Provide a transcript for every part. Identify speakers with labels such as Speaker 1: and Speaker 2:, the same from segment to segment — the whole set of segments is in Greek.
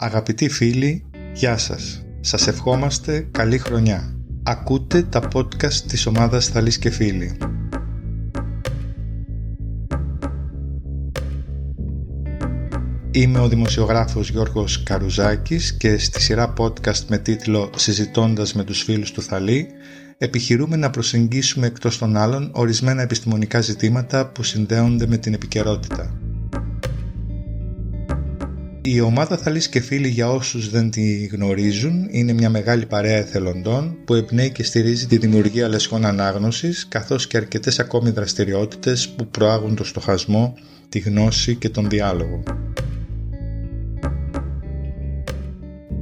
Speaker 1: Αγαπητοί φίλοι, γεια σας. Σας ευχόμαστε καλή χρονιά. Ακούτε τα podcast της ομάδας Θαλής και Φίλοι. Είμαι ο δημοσιογράφος Γιώργος Καρουζάκης και στη σειρά podcast με τίτλο «Συζητώντας με τους φίλους του Θαλή» επιχειρούμε να προσεγγίσουμε εκτός των άλλων ορισμένα επιστημονικά ζητήματα που συνδέονται με την επικαιρότητα. Η ομάδα Θαλής και Φίλοι για όσους δεν τη γνωρίζουν είναι μια μεγάλη παρέα εθελοντών που εμπνέει και στηρίζει τη δημιουργία λεσχών ανάγνωσης καθώς και αρκετές ακόμη δραστηριότητες που προάγουν το στοχασμό, τη γνώση και τον διάλογο.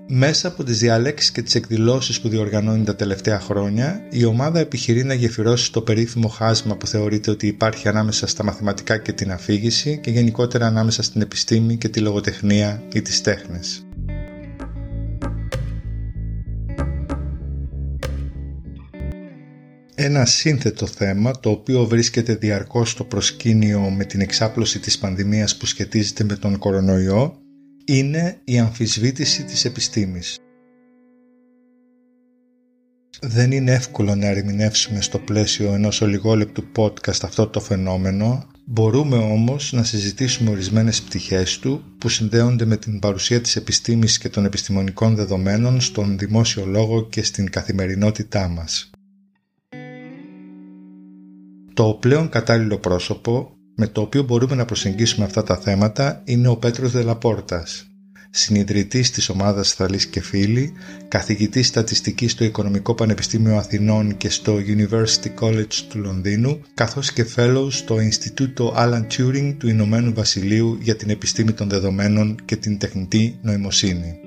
Speaker 1: Μέσα από τις διαλέξεις και τις εκδηλώσεις που διοργανώνει τα τελευταία χρόνια, η ομάδα επιχειρεί να γεφυρώσει το περίφημο χάσμα που θεωρείται ότι υπάρχει ανάμεσα στα μαθηματικά και την αφήγηση και γενικότερα ανάμεσα στην επιστήμη και τη λογοτεχνία ή τις τέχνες. Ένα σύνθετο θέμα το οποίο βρίσκεται διαρκώς στο προσκήνιο με την εξάπλωση της πανδημίας που σχετίζεται με τον κορονοϊό είναι η αμφισβήτηση της επιστήμης. Δεν είναι εύκολο να ερμηνεύσουμε στο πλαίσιο ενός ολιγόλεπτου podcast αυτό το φαινόμενο, μπορούμε όμως να συζητήσουμε ορισμένες πτυχές του που συνδέονται με την παρουσία της επιστήμης και των επιστημονικών δεδομένων στον δημόσιο λόγο και στην καθημερινότητά μας. Το πλέον κατάλληλο πρόσωπο με το οποίο μπορούμε να προσεγγίσουμε αυτά τα θέματα είναι ο Πέτρος Δελαπόρτας, συνειδητής της ομάδας Θαλής και Φίλοι, καθηγητής στατιστικής στο Οικονομικό Πανεπιστήμιο Αθηνών και στο University College του Λονδίνου, καθώς και fellow στο Ινστιτούτο Alan Turing του Ηνωμένου Βασιλείου για την επιστήμη των δεδομένων και την τεχνητή νοημοσύνη.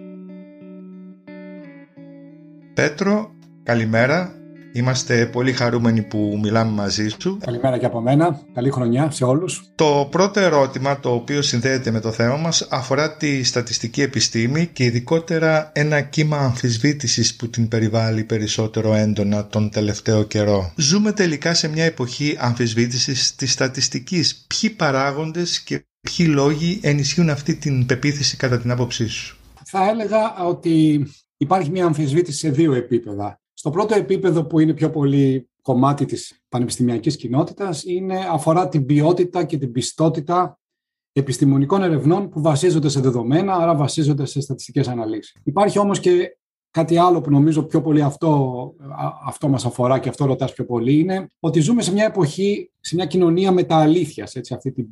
Speaker 1: Πέτρο, καλημέρα. Είμαστε πολύ χαρούμενοι που μιλάμε μαζί σου.
Speaker 2: Καλημέρα και από μένα. Καλή χρονιά σε όλους.
Speaker 1: Το πρώτο ερώτημα το οποίο συνδέεται με το θέμα μας αφορά τη στατιστική επιστήμη και ειδικότερα ένα κύμα αμφισβήτησης που την περιβάλλει περισσότερο έντονα τον τελευταίο καιρό. Ζούμε τελικά σε μια εποχή αμφισβήτησης της στατιστικής. Ποιοι παράγοντες και ποιοι λόγοι ενισχύουν αυτή την πεποίθηση κατά την άποψή σου;
Speaker 2: Θα έλεγα ότι υπάρχει μια αμφισβήτηση σε δύο επίπεδα. Στο πρώτο επίπεδο που είναι πιο πολύ κομμάτι της πανεπιστημιακής κοινότητας είναι, αφορά την ποιότητα και την πιστότητα επιστημονικών ερευνών που βασίζονται σε δεδομένα, άρα βασίζονται σε στατιστικές αναλύσεις. Υπάρχει όμως και κάτι άλλο που νομίζω πιο πολύ αυτό, αυτό μας αφορά και αυτό ρωτάς πιο πολύ είναι ότι ζούμε σε μια εποχή, σε μια κοινωνία μετααλήθειας, έτσι, αυτή την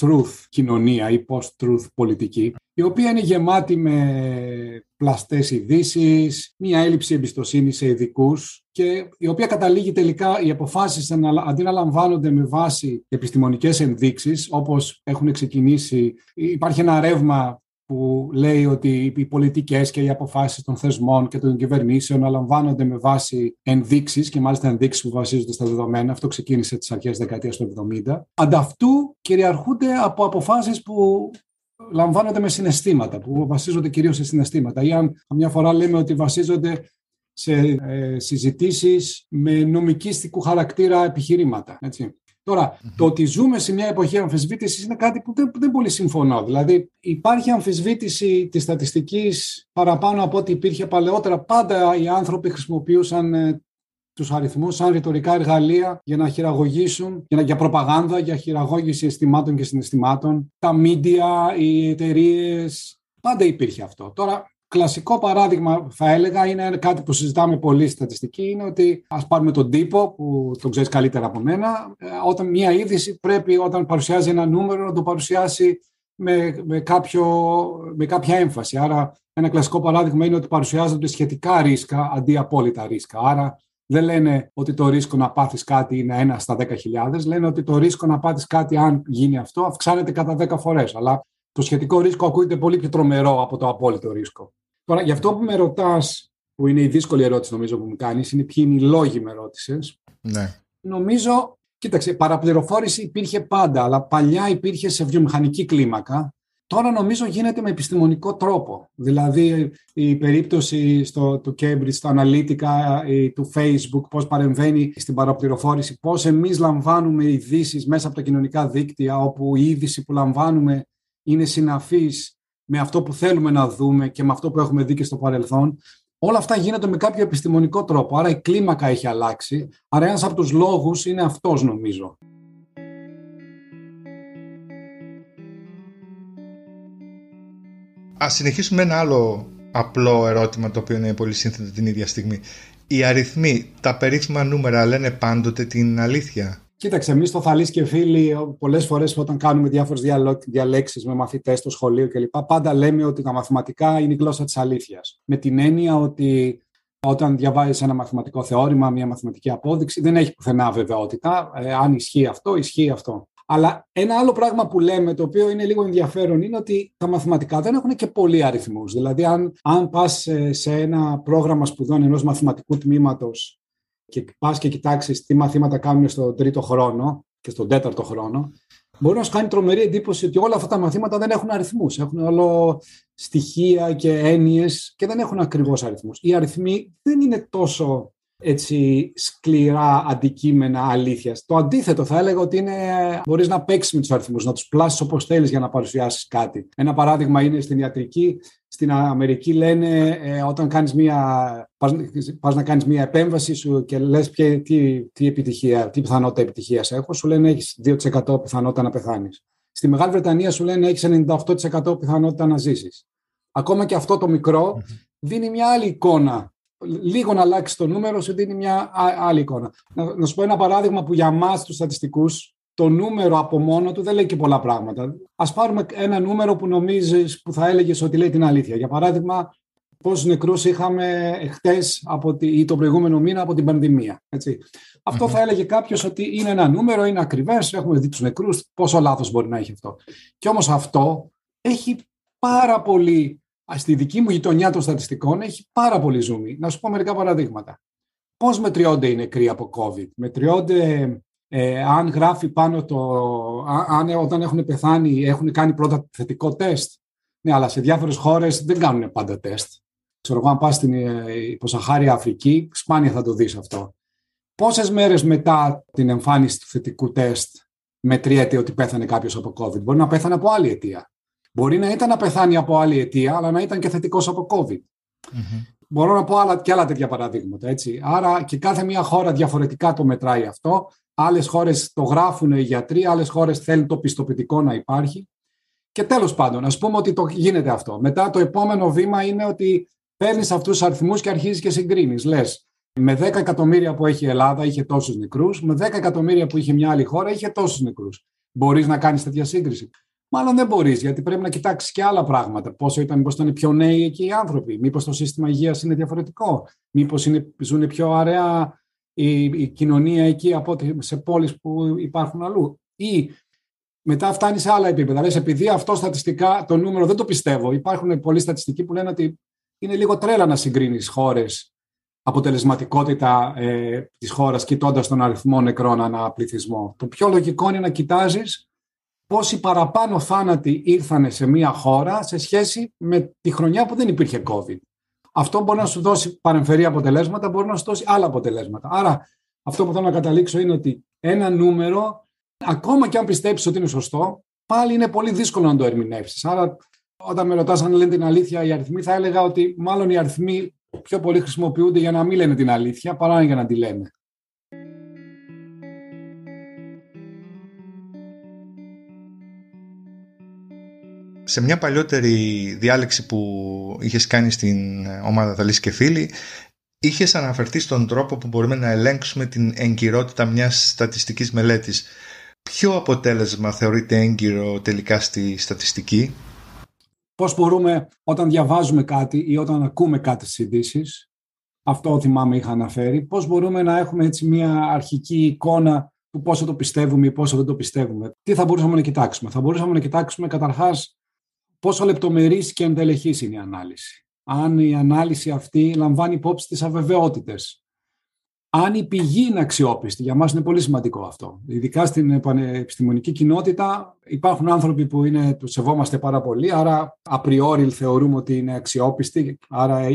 Speaker 2: post-truth κοινωνία ή post-truth πολιτική, η οποία είναι γεμάτη με πλαστές ειδήσεις, μια έλλειψη εμπιστοσύνης σε ειδικούς και η οποία καταλήγει τελικά οι αποφάσεις αντί να λαμβάνονται με βάση επιστημονικές ενδείξεις όπως έχουν ξεκινήσει. Υπάρχει ένα ρεύμα που λέει ότι οι πολιτικές και οι αποφάσεις των θεσμών και των κυβερνήσεων να λαμβάνονται με βάση ενδείξεις και μάλιστα ενδείξεις που βασίζονται στα δεδομένα. Αυτό ξεκίνησε τις αρχές της δεκαετίας του 70. Ανταυτού κυριαρχούνται από αποφάσεις που λαμβάνονται με συναισθήματα, που βασίζονται κυρίως σε συναισθήματα. Ή αν μια φορά λέμε ότι βασίζονται σε ε, συζητήσεις με νομικίστικου χαρακτήρα επιχειρήματα. Έτσι. Τώρα, το ότι ζούμε σε μια εποχή αμφισβήτησης είναι κάτι που δεν, δεν πολύ συμφωνώ. Δηλαδή, υπάρχει αμφισβήτηση της στατιστικής παραπάνω από ό,τι υπήρχε παλαιότερα. Πάντα οι άνθρωποι χρησιμοποιούσαν ε, τους αριθμούς σαν ρητορικά εργαλεία για να χειραγωγήσουν, για, να, για προπαγάνδα, για χειραγώγηση αισθημάτων και συναισθημάτων. Τα media, οι εταιρείες, πάντα υπήρχε αυτό. Τώρα, κλασικό παράδειγμα θα έλεγα είναι κάτι που συζητάμε πολύ στατιστική είναι ότι ας πάρουμε τον τύπο που τον ξέρεις καλύτερα από μένα ε, όταν μια είδηση πρέπει όταν παρουσιάζει ένα νούμερο να το παρουσιάσει με, με, κάποιο, με κάποια έμφαση. Άρα ένα κλασικό παράδειγμα είναι ότι παρουσιάζονται σχετικά ρίσκα αντί απόλυτα ρίσκα. Άρα δεν λένε ότι το ρίσκο να πάθεις κάτι είναι ένα στα 10.000, λένε ότι το ρίσκο να πάθεις κάτι αν γίνει αυτό αυξάνεται κατά 10 φορές. Αλλά το σχετικό ρίσκο ακούγεται πολύ πιο τρομερό από το απόλυτο ρίσκο. Τώρα, γι' αυτό που με ρωτάς, που είναι η δύσκολη ερώτηση νομίζω που μου κάνεις, είναι ποιοι είναι οι λόγοι με ρώτησες.
Speaker 1: Ναι.
Speaker 2: Νομίζω, κοίταξε, παραπληροφόρηση υπήρχε πάντα, αλλά παλιά υπήρχε σε βιομηχανική κλίμακα Τώρα νομίζω γίνεται με επιστημονικό τρόπο. Δηλαδή η περίπτωση στο, του Cambridge, στα αναλυτικά του Facebook, πώς παρεμβαίνει στην παραπληροφόρηση, πώς εμείς λαμβάνουμε ειδήσεις μέσα από τα κοινωνικά δίκτυα, όπου η είδηση που λαμβάνουμε είναι συναφής με αυτό που θέλουμε να δούμε και με αυτό που έχουμε δει και στο παρελθόν. Όλα αυτά γίνονται με κάποιο επιστημονικό τρόπο. Άρα η κλίμακα έχει αλλάξει. Άρα ένας από τους λόγους είναι αυτός νομίζω.
Speaker 1: Ας συνεχίσουμε ένα άλλο απλό ερώτημα το οποίο είναι πολύ σύνθετο την ίδια στιγμή. Οι αριθμοί, τα περίφημα νούμερα λένε πάντοτε την αλήθεια;
Speaker 2: Κοίταξε, εμείς στο Θαλή και φίλοι, πολλές φορές όταν κάνουμε διάφορες διαλέξεις με μαθητές στο σχολείο κλπ., πάντα λέμε ότι τα μαθηματικά είναι η γλώσσα της αλήθειας. Με την έννοια ότι όταν διαβάζεις ένα μαθηματικό θεώρημα, μια μαθηματική απόδειξη, δεν έχει πουθενά βεβαιότητα. Ε, αν ισχύει αυτό, ισχύει αυτό. Αλλά ένα άλλο πράγμα που λέμε, το οποίο είναι λίγο ενδιαφέρον, είναι ότι τα μαθηματικά δεν έχουν και πολλοί αριθμούς. Δηλαδή, αν, αν πας σε ένα πρόγραμμα σπουδών ενός μαθηματικού τμήματος και πας και κοιτάξεις τι μαθήματα κάνουν στον τρίτο χρόνο και στον τέταρτο χρόνο, μπορεί να σου κάνει τρομερή εντύπωση ότι όλα αυτά τα μαθήματα δεν έχουν αριθμούς. Έχουν όλο στοιχεία και έννοιες και δεν έχουν ακριβώς αριθμούς. Οι αριθμοί δεν είναι τόσο έτσι σκληρά αντικείμενα αλήθειας. Το αντίθετο θα έλεγα ότι είναι, μπορείς να παίξεις με τους αριθμούς, να τους πλάσεις όπως θέλεις για να παρουσιάσεις κάτι. Ένα παράδειγμα είναι στην ιατρική. Στην Αμερική λένε ε, όταν κάνεις μια, πας, πας, να κάνεις μια επέμβαση σου και λες ποια, τι, τι, επιτυχία, τι πιθανότητα επιτυχίας έχω, σου λένε έχεις 2% πιθανότητα να πεθάνεις. Στη Μεγάλη Βρετανία σου λένε έχεις 98% πιθανότητα να ζήσεις. Ακόμα και αυτό το μικρό δίνει μια άλλη εικόνα λίγο να αλλάξει το νούμερο σου δίνει μια άλλη εικόνα. Να, να σου πω ένα παράδειγμα που για μας τους στατιστικούς το νούμερο από μόνο του δεν λέει και πολλά πράγματα. Ας πάρουμε ένα νούμερο που νομίζεις που θα έλεγες ότι λέει την αλήθεια. Για παράδειγμα, πόσους νεκρούς είχαμε χτες από τη, ή το προηγούμενο μήνα από την πανδημία. Έτσι. Αυτό θα έλεγε κάποιος ότι είναι ένα νούμερο, είναι ακριβές, έχουμε δει τους νεκρούς, πόσο λάθος μπορεί να έχει αυτό. Και όμως αυτό έχει πάρα πολύ στη δική μου γειτονιά των στατιστικών έχει πάρα πολύ ζούμι. Να σου πω μερικά παραδείγματα. Πώς μετριώνται οι νεκροί από COVID; Μετριώνται ε, αν γράφει πάνω το... αν όταν έχουν πεθάνει έχουν κάνει πρώτα θετικό τεστ; Ναι, αλλά σε διάφορες χώρες δεν κάνουν πάντα τεστ. Ξέρω εγώ, αν πας στην ε, υποσαχάρια Αφρική, σπάνια θα το δεις αυτό. Πόσες μέρες μετά την εμφάνιση του θετικού τεστ μετριέται ότι πέθανε κάποιος από COVID; Μπορεί να πέθανε από άλλη αιτία. Μπορεί να ήταν να πεθάνει από άλλη αιτία, αλλά να ήταν και θετικός από COVID. mm Μπορώ να πω άλλα, και άλλα τέτοια παραδείγματα. Έτσι. Άρα και κάθε μια χώρα διαφορετικά το μετράει αυτό. Άλλες χώρες το γράφουν οι γιατροί, άλλες χώρες θέλουν το πιστοποιητικό να υπάρχει. Και τέλος πάντων, ας πούμε ότι το γίνεται αυτό. Μετά το επόμενο βήμα είναι ότι παίρνεις αυτούς τους αριθμούς και αρχίζεις και συγκρίνεις. Λες, με 10 εκατομμύρια που έχει η Ελλάδα είχε τόσους νεκρούς, με 10 εκατομμύρια που είχε μια άλλη χώρα είχε τόσους νεκρούς. Μπορείς να κάνεις τέτοια σύγκριση. Μάλλον δεν μπορείς, γιατί πρέπει να κοιτάξεις και άλλα πράγματα. Πόσο ήταν, μήπως ήταν πιο νέοι εκεί οι άνθρωποι, μήπως το σύστημα υγείας είναι διαφορετικό, μήπως ζουν πιο αραιά η, η κοινωνία εκεί από ότι σε πόλεις που υπάρχουν αλλού. Ή μετά φτάνει σε άλλα επίπεδα. Λες, επειδή αυτό στατιστικά το νούμερο δεν το πιστεύω. Υπάρχουν πολλοί στατιστικοί που λένε ότι είναι λίγο τρέλα να συγκρίνεις χώρες αποτελεσματικότητα ε, της χώρας κοιτώντας τον αριθμό νεκρών ανά πληθυσμό. Το πιο λογικό είναι να κοιτάζεις πόσοι παραπάνω θάνατοι ήρθαν σε μία χώρα σε σχέση με τη χρονιά που δεν υπήρχε COVID. Αυτό μπορεί να σου δώσει παρεμφερή αποτελέσματα, μπορεί να σου δώσει άλλα αποτελέσματα. Άρα, αυτό που θέλω να καταλήξω είναι ότι ένα νούμερο, ακόμα και αν πιστέψεις ότι είναι σωστό, πάλι είναι πολύ δύσκολο να το ερμηνεύσεις. Άρα, όταν με ρωτάς αν λένε την αλήθεια οι αριθμοί, θα έλεγα ότι μάλλον οι αριθμοί πιο πολύ χρησιμοποιούνται για να μην λένε την αλήθεια παρά για να τη λένε.
Speaker 1: Σε μια παλιότερη διάλεξη που είχες κάνει στην ομάδα Θαλής και Φίλοι είχες αναφερθεί στον τρόπο που μπορούμε να ελέγξουμε την εγκυρότητα μιας στατιστικής μελέτης. Ποιο αποτέλεσμα θεωρείται έγκυρο τελικά στη στατιστική;
Speaker 2: Πώς μπορούμε όταν διαβάζουμε κάτι ή όταν ακούμε κάτι στις ειδήσεις, αυτό θυμάμαι είχα αναφέρει, πώς μπορούμε να έχουμε έτσι μια αρχική εικόνα του πόσο το πιστεύουμε ή πόσο δεν το πιστεύουμε. Τι θα μπορούσαμε να κοιτάξουμε; Θα μπορούσαμε να κοιτάξουμε καταρχάς πόσο λεπτομερής και εντελεχής είναι η ανάλυση. Αν η ανάλυση αυτή λαμβάνει υπόψη τις αβεβαιότητες. Αν η πηγή είναι αξιόπιστη, για μας είναι πολύ σημαντικό αυτό. Ειδικά στην επιστημονική κοινότητα υπάρχουν άνθρωποι που είναι, τους σεβόμαστε πάρα πολύ, άρα απριόρι θεωρούμε ότι είναι αξιόπιστοι, άρα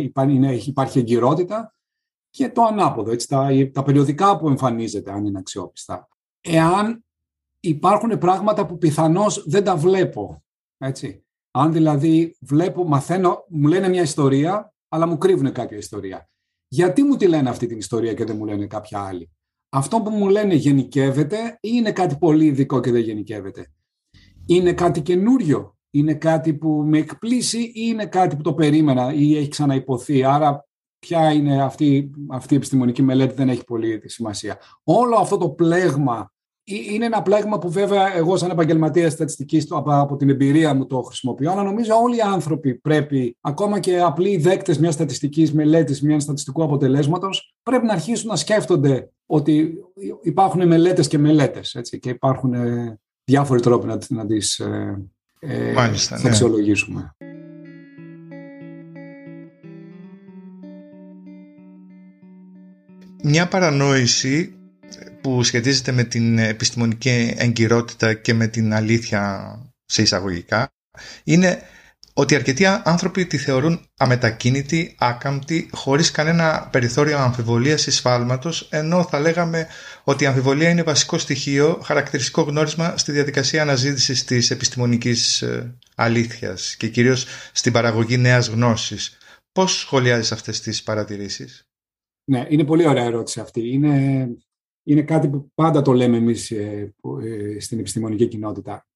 Speaker 2: υπάρχει εγκυρότητα και το ανάποδο, έτσι, τα, τα περιοδικά που εμφανίζεται αν είναι αξιόπιστα. Εάν υπάρχουν πράγματα που πιθανώς δεν τα βλέπω, έτσι, Αν δηλαδή βλέπω, μαθαίνω, μου λένε μια ιστορία, αλλά μου κρύβουν κάποια ιστορία. Γιατί μου τη λένε αυτή την ιστορία και δεν μου λένε κάποια άλλη; Αυτό που μου λένε γενικεύεται ή είναι κάτι πολύ ειδικό και δεν γενικεύεται; Είναι κάτι καινούριο, είναι κάτι που με εκπλήσει ή είναι κάτι που το περίμενα ή έχει ξαναυποθεί; Άρα ποια είναι αυτή, αυτή η επιστημονική μελέτη δεν έχει πολύ σημασία. Όλο αυτό το πλέγμα είναι ένα πλέγμα που βέβαια εγώ σαν επαγγελματίας στατιστικής από την εμπειρία μου το χρησιμοποιώ, αλλά νομίζω όλοι οι άνθρωποι πρέπει, ακόμα και απλοί δέκτες μιας στατιστικής μελέτης, μιας στατιστικού αποτελέσματος, πρέπει να αρχίσουν να σκέφτονται ότι υπάρχουν μελέτες και μελέτες έτσι, και υπάρχουν ε, διάφοροι τρόποι να, να τις ε, ε, Μάλιστα, ναι. αξιολογήσουμε.
Speaker 1: Μια παρανόηση που σχετίζεται με την επιστημονική εγκυρότητα και με την αλήθεια σε εισαγωγικά είναι ότι αρκετοί άνθρωποι τη θεωρούν αμετακίνητη, άκαμπτη, χωρίς κανένα περιθώριο αμφιβολίας ή σφάλματος, ενώ θα λέγαμε ότι η αμφιβολία είναι βασικό στοιχείο, χαρακτηριστικό γνώρισμα στη διαδικασία αναζήτησης της επιστημονικής ε, αλήθειας και κυρίως στην παραγωγή νέας γνώσης. Πώς σχολιάζεις αυτές τις παρατηρήσεις;
Speaker 2: Ναι, είναι πολύ ωραία ερώτηση αυτή. Είναι, είναι κάτι που πάντα το λέμε εμείς ε, ε, στην επιστημονική κοινότητα.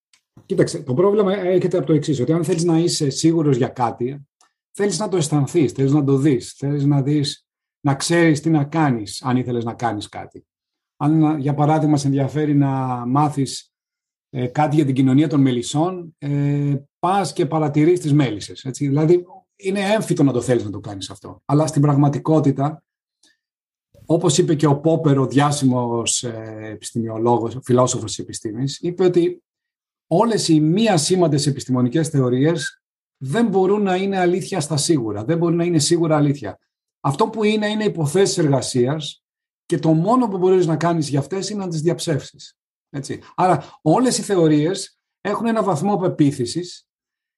Speaker 2: Κοίταξε, το πρόβλημα έρχεται από το εξής, ότι αν θέλεις να είσαι σίγουρος για κάτι, θέλεις να το αισθανθείς, θέλεις να το δεις, θέλεις να δεις, να ξέρεις τι να κάνεις, αν ήθελες να κάνεις κάτι. Αν, για παράδειγμα, σε ενδιαφέρει να μάθεις ε, κάτι για την κοινωνία των μελισσών, ε, πας και παρατηρείς τις μέλισσες. Δηλαδή, είναι έμφυτο να το θέλεις να το κάνεις αυτό. Αλλά στην πραγματικότητα, όπως είπε και ο Πόπερ, ο διάσημος ε, επιστημιολόγος, φιλόσοφος της επιστήμης, είπε ότι όλες οι μία σήμαντες επιστημονικές θεωρίες δεν μπορούν να είναι αλήθεια στα σίγουρα, δεν μπορούν να είναι σίγουρα αλήθεια. Αυτό που είναι, είναι υποθέσεις εργασίας και το μόνο που μπορείς να κάνεις για αυτές είναι να τις διαψεύσεις. Έτσι. Άρα όλες οι θεωρίες έχουν ένα βαθμό πεποίθησης,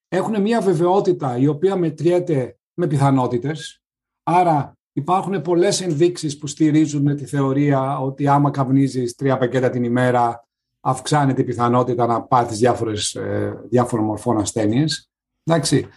Speaker 2: έχουν μια βεβαιότητα η οποία μετριέται με πιθανότητες, άρα υπάρχουν πολλές ενδείξεις που στηρίζουν τη θεωρία ότι άμα καπνίζεις τρία πακέτα την ημέρα αυξάνεται η πιθανότητα να πάθεις διάφορες, ε, διάφορων μορφών ασθένειες. Εντάξει.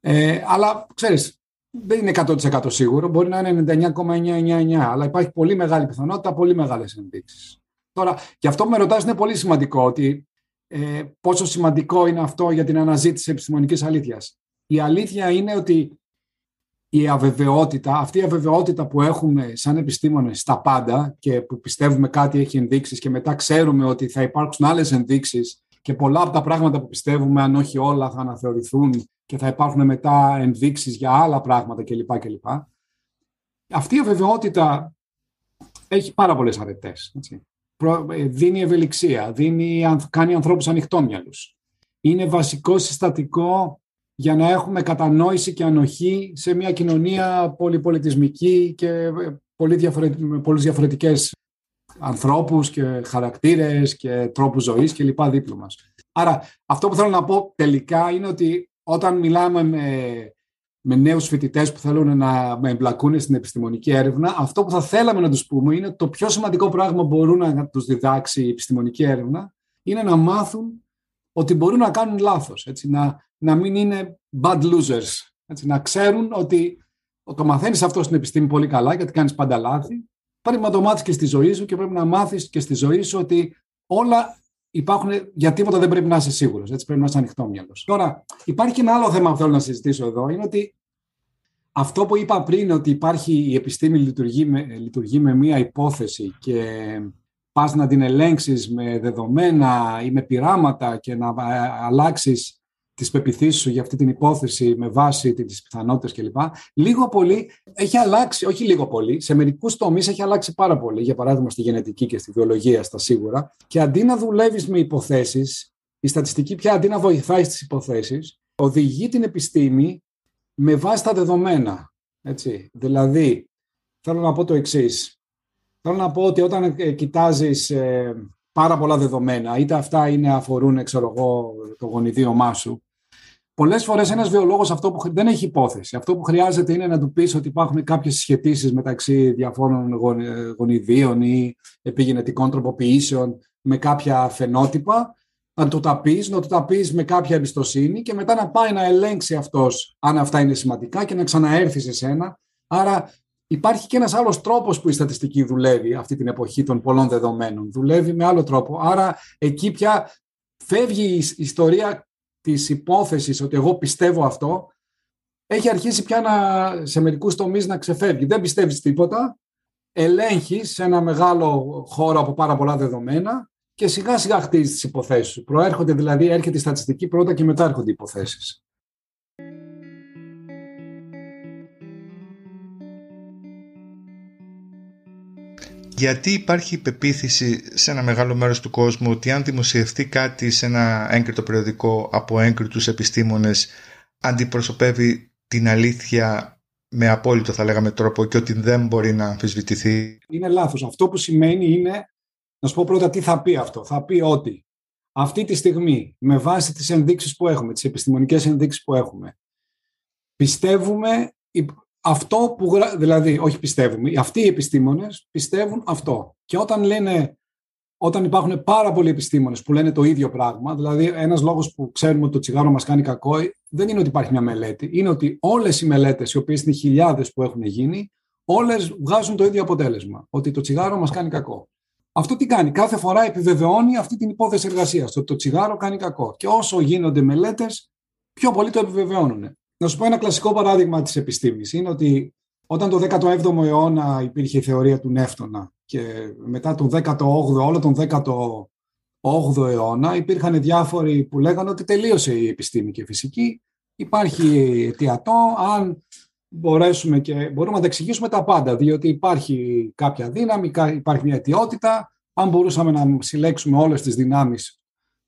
Speaker 2: Ε, αλλά ξέρεις, δεν είναι 100% σίγουρο, μπορεί να είναι 99,999, αλλά υπάρχει πολύ μεγάλη πιθανότητα, πολύ μεγάλες ενδείξεις. Τώρα, και αυτό που με ρωτάς είναι πολύ σημαντικό, ότι ε, πόσο σημαντικό είναι αυτό για την αναζήτηση επιστημονικής αλήθειας. Η αλήθεια είναι ότι η αβεβαιότητα, αυτή η αβεβαιότητα που έχουμε σαν επιστήμονες στα πάντα και που πιστεύουμε κάτι έχει ενδείξεις και μετά ξέρουμε ότι θα υπάρξουν άλλες ενδείξεις και πολλά από τα πράγματα που πιστεύουμε, αν όχι όλα, θα αναθεωρηθούν και θα υπάρχουν μετά ενδείξεις για άλλα πράγματα κλπ. κλπ. Αυτή η αβεβαιότητα έχει πάρα πολλές αρετές. Έτσι. Ε, δίνει ευελιξία, δίνει, κάνει ανθρώπους ανοιχτόμυαλους. Είναι βασικό συστατικό για να έχουμε κατανόηση και ανοχή σε μια κοινωνία πολυπολιτισμική και πολύ με πολλούς διαφορετικές ανθρώπους και χαρακτήρες και τρόπους ζωής και λοιπά δίπλα μας. Άρα αυτό που θέλω να πω τελικά είναι ότι όταν μιλάμε με, με νέους φοιτητές που θέλουν να εμπλακούν στην επιστημονική έρευνα, αυτό που θα θέλαμε να τους πούμε είναι το πιο σημαντικό πράγμα που μπορούν να τους διδάξει η επιστημονική έρευνα είναι να μάθουν ότι μπορούν να κάνουν λάθος, έτσι, να, να μην είναι bad losers. Έτσι, να ξέρουν ότι το μαθαίνεις αυτό στην επιστήμη πολύ καλά, γιατί κάνεις πάντα λάθη. Πρέπει να το μάθεις και στη ζωή σου και πρέπει να μάθεις και στη ζωή σου ότι όλα υπάρχουν, για τίποτα δεν πρέπει να είσαι σίγουρος. Έτσι πρέπει να είσαι ανοιχτό μυαλός. Τώρα, υπάρχει και ένα άλλο θέμα που θέλω να συζητήσω εδώ, είναι ότι αυτό που είπα πριν, ότι υπάρχει η επιστήμη λειτουργεί με, λειτουργεί με μία υπόθεση και πας να την ελέγξεις με δεδομένα ή με πειράματα και να αλλάξεις τις πεπιθήσεις σου για αυτή την υπόθεση με βάση τις πιθανότητες κλπ. Λίγο πολύ έχει αλλάξει, όχι λίγο πολύ, σε μερικούς τομείς έχει αλλάξει πάρα πολύ. Για παράδειγμα, στη γενετική και στη βιολογία, στα σίγουρα. Και αντί να δουλεύεις με υποθέσεις, η στατιστική πια αντί να βοηθάει στις υποθέσεις, οδηγεί την επιστήμη με βάση τα δεδομένα. Έτσι. Δηλαδή, θέλω να πω το εξής. Θέλω να πω ότι όταν ε, κοιτάζεις ε, πάρα πολλά δεδομένα, είτε αυτά είναι, αφορούν ξέρω εγώ, το γονιδίωμά σου, Πολλές φορές ένας βιολόγος αυτό που δεν έχει υπόθεση. Αυτό που χρειάζεται είναι να του πεις ότι υπάρχουν κάποιες σχετήσει μεταξύ διαφόρων γονιδίων ή επιγενετικών τροποποιήσεων με κάποια φαινότυπα. να το τα πεις, να το τα πεις με κάποια εμπιστοσύνη και μετά να πάει να ελέγξει αυτός αν αυτά είναι σημαντικά και να ξαναέρθει σε σένα. Άρα υπάρχει και ένας άλλος τρόπος που η στατιστική δουλεύει αυτή την εποχή των πολλών δεδομένων. Δουλεύει με άλλο τρόπο. Άρα εκεί πια φεύγει η ιστορία της υπόθεσης ότι εγώ πιστεύω αυτό έχει αρχίσει πια να, σε μερικούς τομείς να ξεφεύγει. Δεν πιστεύεις τίποτα, ελέγχεις σε ένα μεγάλο χώρο από πάρα πολλά δεδομένα και σιγά σιγά χτίζεις τις υποθέσεις σου. Προέρχονται δηλαδή, έρχεται η στατιστική πρώτα και μετά έρχονται οι υποθέσεις.
Speaker 1: Γιατί υπάρχει πεποίθηση σε ένα μεγάλο μέρος του κόσμου ότι αν δημοσιευτεί κάτι σε ένα έγκριτο περιοδικό από έγκριτους επιστήμονες αντιπροσωπεύει την αλήθεια με απόλυτο θα λέγαμε τρόπο και ότι δεν μπορεί να αμφισβητηθεί.
Speaker 2: Είναι λάθος. Αυτό που σημαίνει είναι, να σου πω πρώτα τι θα πει αυτό. Θα πει ότι αυτή τη στιγμή με βάση τις ενδείξεις που έχουμε, τις επιστημονικές ενδείξεις που έχουμε, πιστεύουμε αυτό που, δηλαδή όχι πιστεύουμε, αυτοί οι επιστήμονες πιστεύουν αυτό. Και όταν λένε όταν υπάρχουν πάρα πολλοί επιστήμονες που λένε το ίδιο πράγμα, δηλαδή ένας λόγος που ξέρουμε ότι το τσιγάρο μας κάνει κακό, δεν είναι ότι υπάρχει μια μελέτη. Είναι ότι όλες οι μελέτες, οι οποίες είναι χιλιάδες που έχουν γίνει, όλες βγάζουν το ίδιο αποτέλεσμα. Ότι το τσιγάρο μας κάνει κακό. Αυτό τι κάνει, κάθε φορά επιβεβαιώνει αυτή την υπόθεση εργασίας, ότι το τσιγάρο κάνει κακό. Και όσο γίνονται μελέτες, πιο πολύ το επιβεβαιώνουν. Να σου πω ένα κλασικό παράδειγμα της επιστήμης. Είναι ότι όταν το 17ο αιώνα υπήρχε η θεωρία του Νεύτωνα και μετά τον 18ο, όλο τον 18ο αιώνα υπήρχαν διάφοροι που λέγανε ότι τελείωσε η επιστήμη και η φυσική. Υπάρχει αιτιατό, αν μπορέσουμε και μπορούμε να τα εξηγήσουμε τα πάντα, διότι υπάρχει κάποια δύναμη, υπάρχει μια αιτιότητα. Αν μπορούσαμε να συλλέξουμε όλες τις δυνάμεις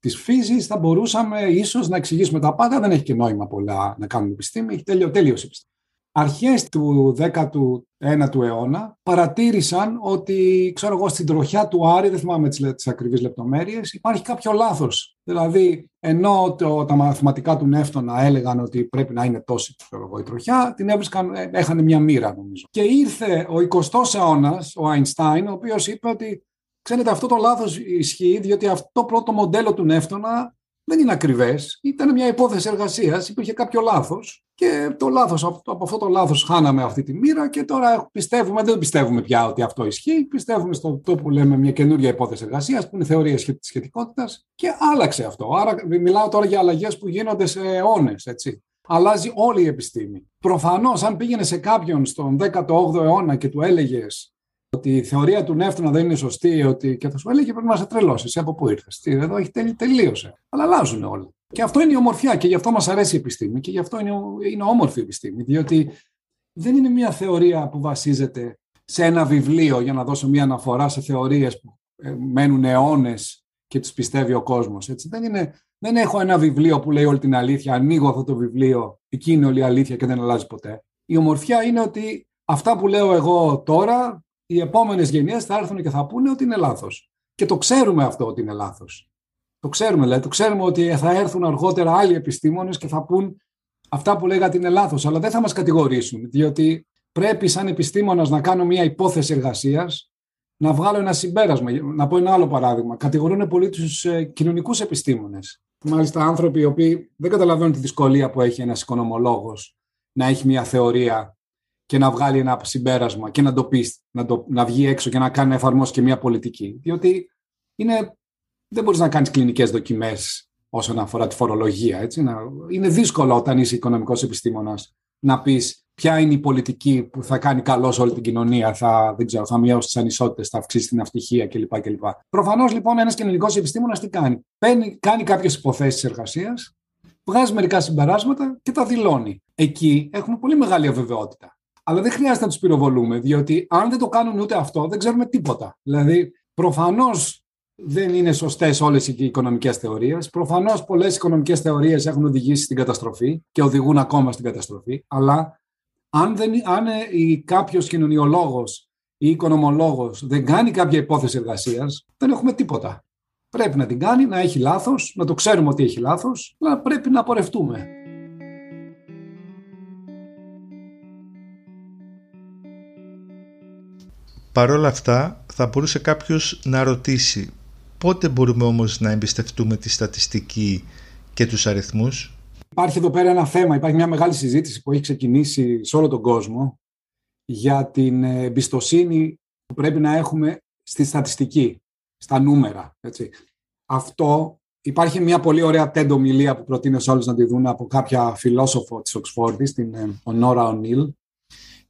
Speaker 2: της φύσης, θα μπορούσαμε ίσως να εξηγήσουμε τα πάντα. Δεν έχει και νόημα πολλά να κάνουμε επιστήμη, έχει τελειώσει η επιστήμη αρχές του 19ου αιώνα παρατήρησαν ότι, ξέρω εγώ, στην τροχιά του Άρη, δεν θυμάμαι τις, τις ακριβείς λεπτομέρειες, υπάρχει κάποιο λάθος. Δηλαδή, ενώ το, τα μαθηματικά του Νεύτωνα έλεγαν ότι πρέπει να είναι τόση ξέρω εγώ, η τροχιά, την έβρισκαν, ε, έχανε μια μοίρα νομίζω. Και ήρθε ο 20ος αιώνας, ο Αϊνστάιν, ο οποίος είπε ότι Ξέρετε, αυτό το λάθος ισχύει, διότι αυτό το πρώτο μοντέλο του Νεύτωνα δεν είναι ακριβές. Ήταν μια υπόθεση εργασίας, υπήρχε κάποιο λάθος. Και το λάθος, από αυτό το λάθος χάναμε αυτή τη μοίρα και τώρα πιστεύουμε, δεν πιστεύουμε πια ότι αυτό ισχύει. Πιστεύουμε στο το που λέμε μια καινούργια υπόθεση εργασίας, που είναι θεωρία σχετικότητας και άλλαξε αυτό. Άρα μιλάω τώρα για αλλαγές που γίνονται σε αιώνες. Αλλάζει όλη η επιστήμη. Προφανώς, αν πήγαινε σε κάποιον στον 18ο αιώνα και του έλεγες ότι η θεωρία του Νεύτωνα δεν είναι σωστή, ότι και θα σου έλεγε πρέπει να σε τρελώσεις. Εσύ από πού ήρθες; Εδώ έχει τελει, τελείωσε. Αλλά αλλάζουν όλα. Και αυτό είναι η ομορφιά και γι' αυτό μας αρέσει η επιστήμη και γι' αυτό είναι, είναι όμορφη η επιστήμη. Διότι δεν είναι μια θεωρία που βασίζεται σε ένα βιβλίο για να δώσω μια αναφορά σε θεωρίες που ε, μένουν αιώνες και τις πιστεύει ο κόσμος. Δεν, δεν έχω ένα βιβλίο που λέει όλη την αλήθεια, ανοίγω αυτό το βιβλίο, εκεί είναι όλη η αλήθεια και δεν αλλάζει ποτέ. Η ομορφιά είναι ότι αυτά που λέω εγώ τώρα οι επόμενες γενιές θα έρθουν και θα πούνε ότι είναι λάθος. Και το ξέρουμε αυτό ότι είναι λάθος. Το ξέρουμε, δηλαδή, το ξέρουμε ότι θα έρθουν αργότερα άλλοι επιστήμονες και θα πούν αυτά που λέγατε είναι λάθος, αλλά δεν θα μας κατηγορήσουν, διότι πρέπει σαν επιστήμονας να κάνω μια υπόθεση εργασίας, να βγάλω ένα συμπέρασμα. Να πω ένα άλλο παράδειγμα. Κατηγορούν πολύ τους ε, κοινωνικούς επιστήμονες. Μάλιστα, άνθρωποι οι οποίοι δεν καταλαβαίνουν τη δυσκολία που έχει ένας οικονομολόγος να έχει μια θεωρία και να βγάλει ένα συμπέρασμα και να το πεις, να, το, να βγει έξω και να κάνει να εφαρμόσει και μια πολιτική. Διότι είναι, δεν μπορείς να κάνεις κλινικές δοκιμές όσον αφορά τη φορολογία. Έτσι. Να, είναι δύσκολο όταν είσαι οικονομικός επιστήμονας να πεις ποια είναι η πολιτική που θα κάνει καλό σε όλη την κοινωνία, θα, δεν ξέρω, θα μειώσει τις ανισότητες, θα αυξήσει την ευτυχία κλπ. κλπ. Προφανώς λοιπόν ένας κοινωνικός επιστήμονας τι κάνει; Παίρνει, κάνει κάποιες υποθέσεις εργασίας, βγάζει μερικά συμπεράσματα και τα δηλώνει. Εκεί έχουμε πολύ μεγάλη αβεβαιότητα. Αλλά δεν χρειάζεται να τους πυροβολούμε, διότι αν δεν το κάνουν ούτε αυτό, δεν ξέρουμε τίποτα. Δηλαδή, προφανώς δεν είναι σωστές όλες οι οικονομικές θεωρίες. Προφανώς πολλές οικονομικές θεωρίες έχουν οδηγήσει στην καταστροφή και οδηγούν ακόμα στην καταστροφή. Αλλά αν, δεν, αν ε, κάποιος κοινωνιολόγος ή οικονομολόγος δεν κάνει κάποια υπόθεση εργασίας, δεν έχουμε τίποτα. Πρέπει να την κάνει, να έχει λάθος, να το ξέρουμε ότι έχει λάθος, αλλά πρέπει να απορρευτούμε.
Speaker 1: Παρ' όλα αυτά θα μπορούσε κάποιος να ρωτήσει Πότε μπορούμε όμως να εμπιστευτούμε τη στατιστική και τους αριθμούς;
Speaker 2: Υπάρχει εδώ πέρα ένα θέμα, υπάρχει μια μεγάλη συζήτηση που έχει ξεκινήσει σε όλο τον κόσμο για την εμπιστοσύνη που πρέπει να έχουμε στη στατιστική, στα νούμερα. Έτσι. Αυτό υπάρχει μια πολύ ωραία τέντομιλία που προτείνω σε όλους να τη δουν από κάποια φιλόσοφο της Οξφόρδης, την Ονόρα Ονίλ,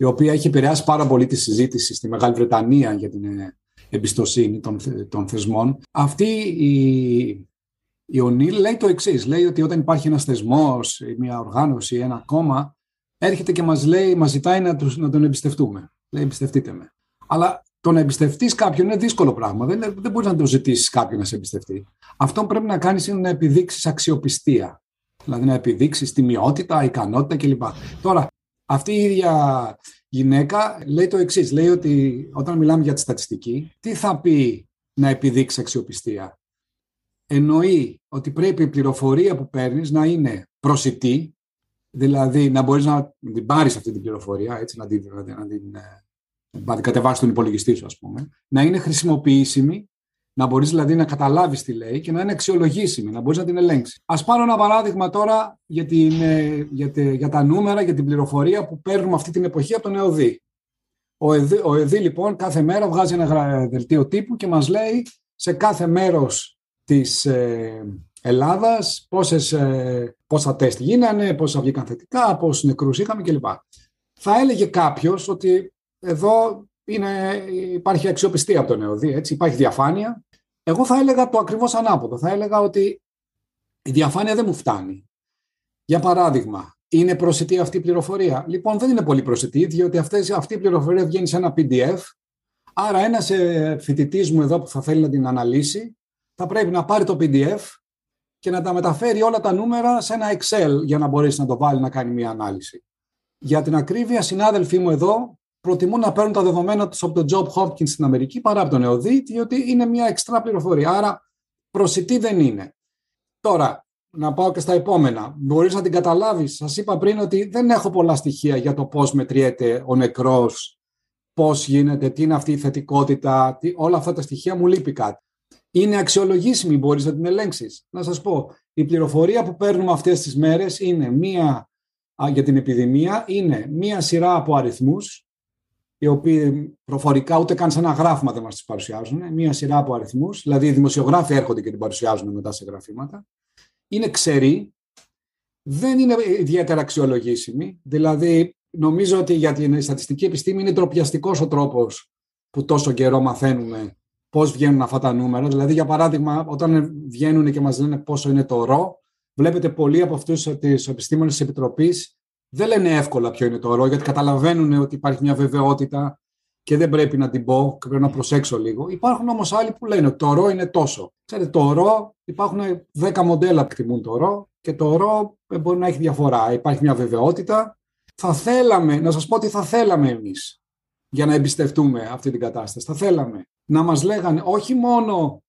Speaker 2: η οποία έχει επηρεάσει πάρα πολύ τη συζήτηση στη Μεγάλη Βρετανία για την ε, εμπιστοσύνη των, των θεσμών. Αυτή η, η Ονίλ λέει το εξής. Λέει ότι όταν υπάρχει ένας θεσμός, μια οργάνωση, ένα κόμμα, έρχεται και μας λέει, μας ζητάει να, τους, να τον εμπιστευτούμε. Λέει, εμπιστευτείτε με. Αλλά το να εμπιστευτείς κάποιον είναι δύσκολο πράγμα. Δεν, δεν μπορείς να το ζητήσεις κάποιον να σε εμπιστευτεί. Αυτό που πρέπει να κάνεις είναι να επιδείξεις αξιοπιστία. Δηλαδή να επιδείξεις τιμιότητα, ικανότητα κλπ. Τώρα, αυτή η ίδια γυναίκα λέει το εξής. Λέει ότι όταν μιλάμε για τη στατιστική, τι θα πει να επιδείξει αξιοπιστία; Εννοεί ότι πρέπει η πληροφορία που παίρνεις να είναι προσιτή, δηλαδή να μπορείς να την πάρεις αυτή την πληροφορία, έτσι, να την, να την, να την κατεβάσεις τον υπολογιστή σου, ας πούμε, να είναι χρησιμοποιήσιμη να μπορείς δηλαδή να καταλάβεις τι λέει και να είναι αξιολογήσιμη, να μπορείς να την ελέγξεις. Α πάρω ένα παράδειγμα τώρα για, την, ε, για, για τα νούμερα, για την πληροφορία που παίρνουμε αυτή την εποχή από τον ΕΟΔΗ. Ο ΕΔΗ, ο ΕΔΗ λοιπόν κάθε μέρα βγάζει ένα δελτίο τύπου και μας λέει σε κάθε μέρος της ε, Ελλάδας πόσες, ε, πόσα τεστ γίνανε, πόσα βγήκαν θετικά, πόσους νεκρούς είχαμε κλπ. Θα έλεγε κάποιος ότι εδώ είναι, υπάρχει αξιοπιστία από τον ΕΟΔΗ, έτσι, υπάρχει διαφάνεια. Εγώ θα έλεγα το ακριβώς ανάποδο. Θα έλεγα ότι η διαφάνεια δεν μου φτάνει. Για παράδειγμα, είναι προσιτή αυτή η πληροφορία; Λοιπόν, δεν είναι πολύ προσιτή, διότι αυτές, αυτή η πληροφορία βγαίνει σε ένα PDF. Άρα, ένας ε, φοιτητής μου εδώ που θα θέλει να την αναλύσει, θα πρέπει να πάρει το PDF και να τα μεταφέρει όλα τα νούμερα σε ένα Excel για να μπορέσει να το βάλει να κάνει μια ανάλυση. Για την ακρίβεια, συνάδελφοί μου εδώ προτιμούν να παίρνουν τα δεδομένα τους από τον Job Hopkins στην Αμερική παρά από τον ΕΟΔΗ, διότι είναι μια εξτρά πληροφορία. Άρα προσιτή δεν είναι. Τώρα, να πάω και στα επόμενα. Μπορείς να την καταλάβεις. Σας είπα πριν ότι δεν έχω πολλά στοιχεία για το πώς μετριέται ο νεκρός, πώς γίνεται, τι είναι αυτή η θετικότητα, τι, όλα αυτά τα στοιχεία μου λείπει κάτι. Είναι αξιολογήσιμη, μπορείς να την ελέγξεις. Να σας πω, η πληροφορία που παίρνουμε αυτές τις μέρες είναι μία για την επιδημία, είναι μία σειρά από αριθμούς οι οποίοι προφορικά ούτε καν σε ένα γράφημα δεν μας τις παρουσιάζουν. Μία σειρά από αριθμούς, δηλαδή οι δημοσιογράφοι έρχονται και την παρουσιάζουν μετά σε γραφήματα. Είναι ξεροί, δεν είναι ιδιαίτερα αξιολογήσιμοι. Δηλαδή, νομίζω ότι για την στατιστική επιστήμη είναι τροπιαστικός ο τρόπος που τόσο καιρό μαθαίνουμε πώς βγαίνουν αυτά τα νούμερα. Δηλαδή, για παράδειγμα, όταν βγαίνουν και μας λένε πόσο είναι το ρο, βλέπετε πολλοί από αυτούς του επιστήμονες της Επιτροπής δεν λένε εύκολα ποιο είναι το ρο, γιατί καταλαβαίνουν ότι υπάρχει μια βεβαιότητα και δεν πρέπει να την πω και πρέπει να προσέξω λίγο. Υπάρχουν όμως άλλοι που λένε ότι το ρο είναι τόσο. Ξέρετε, το ρο, υπάρχουν 10 μοντέλα που εκτιμούν το ρο και το ρο μπορεί να έχει διαφορά. Υπάρχει μια βεβαιότητα. Θα θέλαμε, να σας πω τι θα θέλαμε εμείς για να εμπιστευτούμε αυτή την κατάσταση. Θα θέλαμε να μας λέγανε όχι μόνο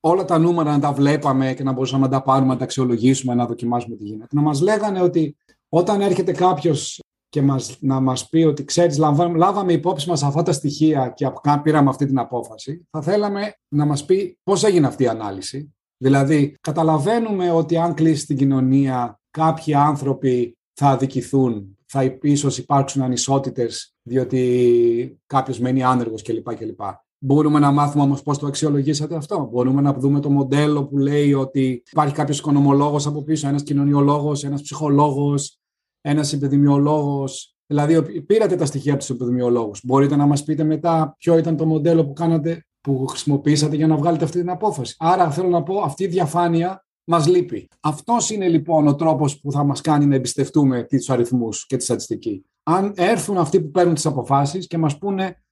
Speaker 2: όλα τα νούμερα να τα βλέπαμε και να μπορούσαμε να τα πάρουμε, να τα αξιολογήσουμε, να δοκιμάσουμε τι γίνεται. Να μας λέγανε ότι όταν έρχεται κάποιος και μας, να μας πει ότι ξέρεις λάβαμε υπόψη μας αυτά τα στοιχεία και πήραμε αυτή την απόφαση, θα θέλαμε να μας πει πώς έγινε αυτή η ανάλυση. Δηλαδή, καταλαβαίνουμε ότι αν κλείσει την κοινωνία κάποιοι άνθρωποι θα αδικηθούν, θα ίσως υπάρξουν ανισότητες διότι κάποιος μένει άνεργος κλπ. κλπ. Μπορούμε να μάθουμε όμως πώς το αξιολογήσατε αυτό; Μπορούμε να δούμε το μοντέλο που λέει ότι υπάρχει κάποιος οικονομολόγος από πίσω, ένας κοινωνιολόγος, ένας ψυχολόγος, ένας επιδημιολόγος. Δηλαδή, πήρατε τα στοιχεία από τους επιδημιολόγους. Μπορείτε να μας πείτε μετά ποιο ήταν το μοντέλο που κάνατε, που χρησιμοποιήσατε για να βγάλετε αυτή την απόφαση. Άρα, θέλω να πω, αυτή η διαφάνεια μας λείπει. Αυτός είναι λοιπόν ο τρόπος που θα μας κάνει να εμπιστευτούμε του αριθμούς και τη στατιστική. Αν έρθουν αυτοί που παίρνουν τις αποφάσεις και μας πούνε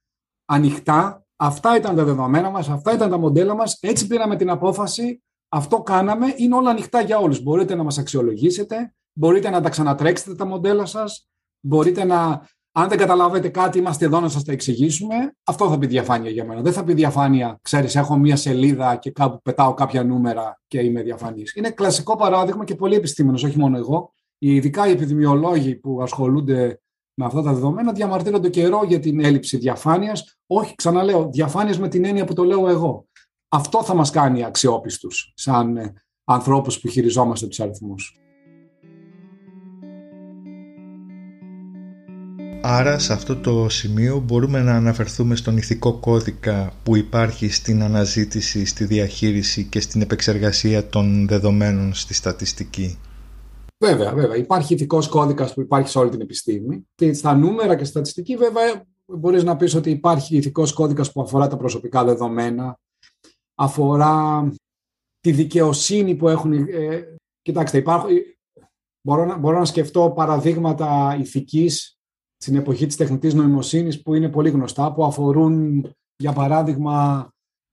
Speaker 2: ανοιχτά, αυτά ήταν τα δεδομένα μας, αυτά ήταν τα μοντέλα μας, έτσι πήραμε την απόφαση, αυτό κάναμε, είναι όλα ανοιχτά για όλους. Μπορείτε να μας αξιολογήσετε, μπορείτε να τα ξανατρέξετε τα μοντέλα σας, μπορείτε να, αν δεν καταλάβετε κάτι, είμαστε εδώ να σας τα εξηγήσουμε. Αυτό θα πει διαφάνεια για μένα. Δεν θα πει διαφάνεια, ξέρεις, έχω μία σελίδα και κάπου πετάω κάποια νούμερα και είμαι διαφανής. Είναι κλασικό παράδειγμα και πολλοί επιστήμονες, όχι μόνο εγώ, ειδικά οι επιδημιολόγοι που ασχολούνται με αυτά τα δεδομένα διαμαρτύρονται καιρό για την έλλειψη διαφάνειας. Όχι, ξαναλέω, διαφάνειας με την έννοια που το λέω εγώ. αυτό θα μας κάνει αξιόπιστους σαν ε, ανθρώπους που χειριζόμαστε τους αριθμούς.
Speaker 1: Άρα σε αυτό το σημείο μπορούμε να αναφερθούμε στον ηθικό κώδικα που υπάρχει στην αναζήτηση, στη διαχείριση και στην επεξεργασία των δεδομένων στη στατιστική.
Speaker 2: Βέβαια, βέβαια. Υπάρχει ηθικός κώδικας που υπάρχει σε όλη την επιστήμη και στα νούμερα και στη στατιστική βέβαια μπορείς να πεις ότι υπάρχει ηθικός κώδικας που αφορά τα προσωπικά δεδομένα, αφορά τη δικαιοσύνη που έχουν... Ε, κοιτάξτε, υπάρχουν, μπορώ, να, μπορώ να σκεφτώ παραδείγματα ηθικής στην εποχή της τεχνητής νοημοσύνης που είναι πολύ γνωστά, που αφορούν, για παράδειγμα,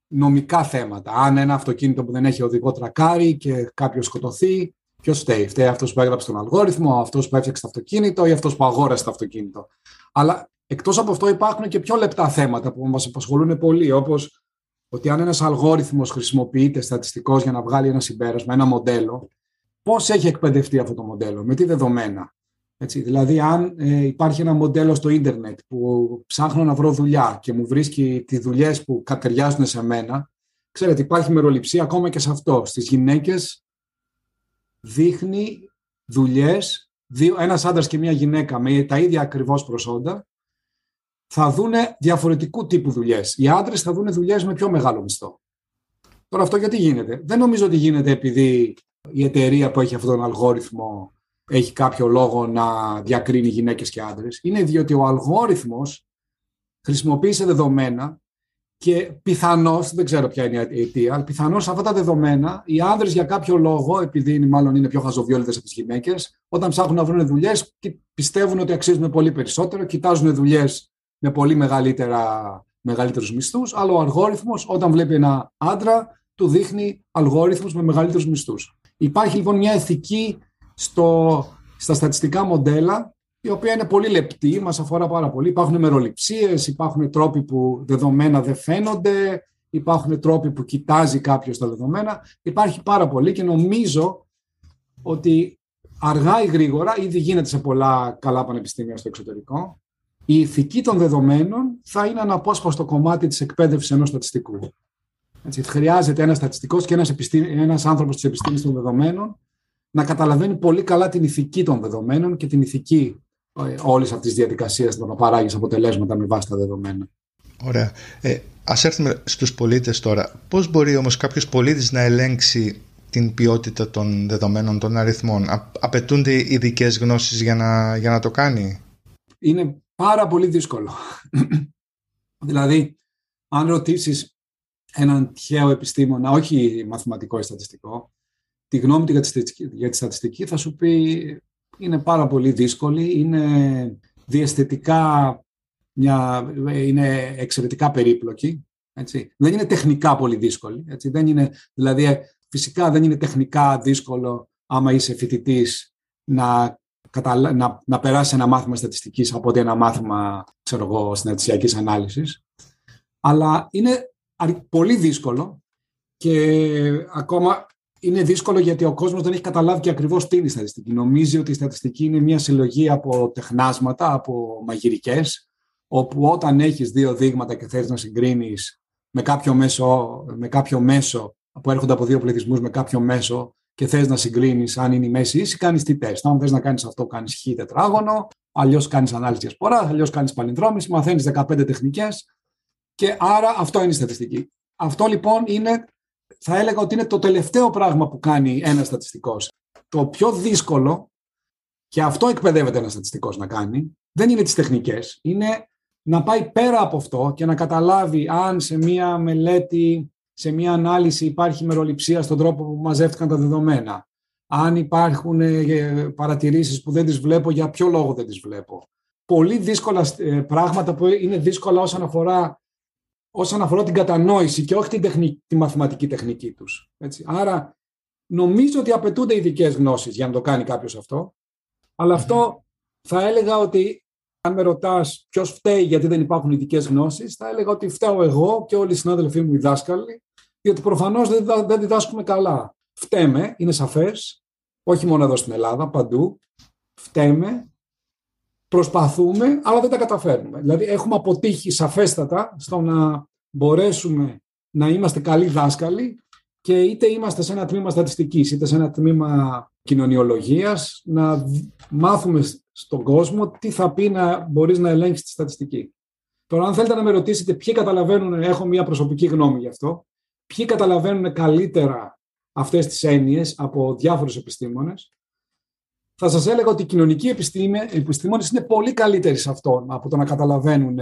Speaker 2: νομικά θέματα. Αν ένα αυτοκίνητο που δεν έχει οδηγό τρακάρει και κάποιο σκοτωθεί, ποιος φταίει; Φταίει αυτός που έγραψε τον αλγόριθμο, αυτός που έφτιαξε το αυτοκίνητο ή αυτός που αγόρασε το αυτοκίνητο. Αλλά εκτός από αυτό υπάρχουν και πιο λεπτά θέματα που μας απασχολούν πολύ, όπως ότι αν ένας αλγόριθμος χρησιμοποιείται στατιστικός για να βγάλει ένα συμπέρασμα, ένα μοντέλο, πώς έχει εκπαιδευτεί αυτό το μοντέλο, με τι δεδομένα. Έτσι, δηλαδή, αν ε, υπάρχει ένα μοντέλο στο ίντερνετ που ψάχνω να βρω δουλειά και μου βρίσκει τις δουλειές που ταιριάζουν σε μένα, ξέρετε, υπάρχει μεροληψία ακόμα και σε αυτό. Στις γυναίκες δείχνει δουλειές, ένας άντρας και μια γυναίκα με τα ίδια ακριβώς προσόντα, θα δουν διαφορετικού τύπου δουλειές. Οι άντρες θα δουν δουλειές με πιο μεγάλο μισθό. Τώρα αυτό γιατί γίνεται; Δεν νομίζω ότι γίνεται επειδή η εταιρεία που έχει αυτόν τον αλγόριθμο έχει κάποιο λόγο να διακρίνει γυναίκες και άντρες. Είναι διότι ο αλγόριθμος χρησιμοποίησε δεδομένα και πιθανώς, δεν ξέρω ποια είναι η αιτία, αλλά πιθανώς αυτά τα δεδομένα οι άνδρες για κάποιο λόγο, επειδή είναι, μάλλον είναι πιο χαζοβιόλυτε από τις γυναίκες, όταν ψάχνουν να βρουν δουλειές, πιστεύουν ότι αξίζουν πολύ περισσότερο, κοιτάζουν δουλειές με πολύ μεγαλύτερους μισθούς, αλλά ο αλγόριθμος, όταν βλέπει ένα άντρα, του δείχνει αλγόριθμους με μεγαλύτερους μισθούς. Υπάρχει λοιπόν μια ηθική στο, στα στατιστικά μοντέλα, η οποία είναι πολύ λεπτή, μας αφορά πάρα πολύ. Υπάρχουν μεροληψίες, υπάρχουν τρόποι που δεδομένα δεν φαίνονται, υπάρχουν τρόποι που κοιτάζει κάποιος τα δεδομένα. Υπάρχει πάρα πολύ και νομίζω ότι αργά ή γρήγορα, ήδη γίνεται σε πολλά καλά πανεπιστήμια στο εξωτερικό, η ηθική των δεδομένων θα είναι αναπόσπαστο κομμάτι της εκπαίδευσης ενός στατιστικού. Έτσι, χρειάζεται ένας στατιστικός και ένας, επιστήμη, ένας άνθρωπος της επιστήμης των δεδομένων να καταλαβαίνει πολύ καλά την ηθική των δεδομένων και την ηθική ε, όλης αυτής της διαδικασίας να παράγεις αποτελέσματα με βάση τα δεδομένα.
Speaker 1: Ωραία. Ε, ας έρθουμε στους πολίτες τώρα. Πώς μπορεί όμως κάποιος πολίτης να ελέγξει την ποιότητα των δεδομένων των αριθμών; Α, απαιτούνται ειδικές γνώσεις για να, για να το κάνει;
Speaker 2: Είναι πάρα πολύ δύσκολο. δηλαδή, αν ρωτήσεις έναν τυχαίο επιστήμονα, όχι μαθηματικό ή στατιστικό, τη γνώμη του για τη στατιστική θα σου πει είναι πάρα πολύ δύσκολη, είναι διαισθητικά μια, είναι εξαιρετικά περίπλοκη. Έτσι. Δεν είναι τεχνικά πολύ δύσκολη. Έτσι. Δεν είναι, δηλαδή, φυσικά δεν είναι τεχνικά δύσκολο άμα είσαι φοιτητής να, να, να περάσει ένα μάθημα στατιστικής από ότι ένα μάθημα ξέρω εγώ, συναρτησιακής ανάλυσης. Αλλά είναι πολύ δύσκολο και ακόμα είναι δύσκολο γιατί ο κόσμος δεν έχει καταλάβει και ακριβώς τι είναι η στατιστική. Νομίζει ότι η στατιστική είναι μια συλλογή από τεχνάσματα, από μαγειρικές, όπου όταν έχεις δύο δείγματα και θέλεις να συγκρίνεις με κάποιο μέσο, με κάποιο μέσο που έρχονται από δύο πληθυσμούς με κάποιο μέσο και θες να συγκρίνεις αν είναι η μέση ίση, κάνεις τι τεστ. Αν θες να κάνεις αυτό, κάνεις χ τετράγωνο, αλλιώς κάνεις ανάλυση διασπορά, αλλιώς κάνεις παλινδρόμηση, μαθαίνεις 15 τεχνικές και άρα αυτό είναι η στατιστική. Αυτό λοιπόν είναι θα έλεγα ότι είναι το τελευταίο πράγμα που κάνει ένας στατιστικός. Το πιο δύσκολο, και αυτό εκπαιδεύεται ένας στατιστικός να κάνει, δεν είναι τις τεχνικές. Είναι να πάει πέρα από αυτό και να καταλάβει αν σε μία μελέτη, σε μία ανάλυση υπάρχει μεροληψία στον τρόπο που μαζεύτηκαν τα δεδομένα. Αν υπάρχουν ε, παρατηρήσεις που δεν τις βλέπω, για ποιο λόγο δεν τις βλέπω. Πολύ δύσκολα ε, πράγματα που είναι δύσκολα όσον αφορά όσον αφορά την κατανόηση και όχι την, τεχνική, τη μαθηματική τεχνική τους. Έτσι. Άρα νομίζω ότι απαιτούνται ειδικές γνώσεις για να το κάνει κάποιος αυτό, αλλά αυτό θα έλεγα ότι αν με ρωτάς ποιος φταίει γιατί δεν υπάρχουν ειδικές γνώσεις, θα έλεγα ότι φταίω εγώ και όλοι οι συνάδελφοί μου οι δάσκαλοι, γιατί προφανώς δεν, δεν διδάσκουμε καλά. Φταίμε, είναι σαφές, όχι μόνο εδώ στην Ελλάδα, παντού. Φταίμε προσπαθούμε, αλλά δεν τα καταφέρνουμε. Δηλαδή έχουμε αποτύχει σαφέστατα στο να μπορέσουμε να είμαστε καλοί δάσκαλοι και είτε είμαστε σε ένα τμήμα στατιστικής, είτε σε ένα τμήμα κοινωνιολογίας, να μάθουμε στον κόσμο τι θα πει να μπορείς να ελέγξεις τη στατιστική. Τώρα, αν θέλετε να με ρωτήσετε ποιοι καταλαβαίνουν, έχω μια προσωπική γνώμη γι' αυτό, ποιοι καταλαβαίνουν καλύτερα αυτές τις έννοιες από διάφορους επιστήμονες, θα σας έλεγα ότι οι κοινωνικοί επιστήμονες είναι πολύ καλύτεροι σε αυτό από το να καταλαβαίνουν